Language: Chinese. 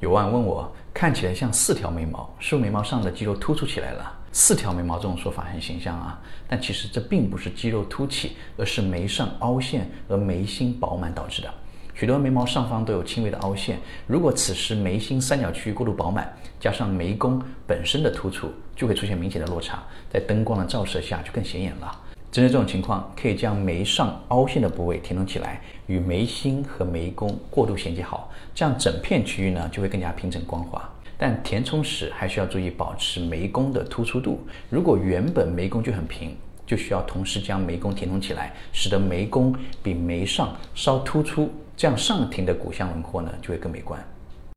有网友问我，看起来像四条眉毛，是不是眉毛上的肌肉突出起来了？四条眉毛这种说法很形象啊，但其实这并不是肌肉凸起，而是眉上凹陷和眉心饱满导致的。许多眉毛上方都有轻微的凹陷，如果此时眉心三角区域过度饱满，加上眉弓本身的突出，就会出现明显的落差，在灯光的照射下就更显眼了。针对这种情况，可以将眉上凹陷的部位填充起来，与眉心和眉弓过渡衔接好，这样整片区域呢就会更加平整光滑。但填充时还需要注意保持眉弓的突出度。如果原本眉弓就很平，就需要同时将眉弓填充起来，使得眉弓比眉上稍突出，这样上庭的骨相轮廓呢就会更美观。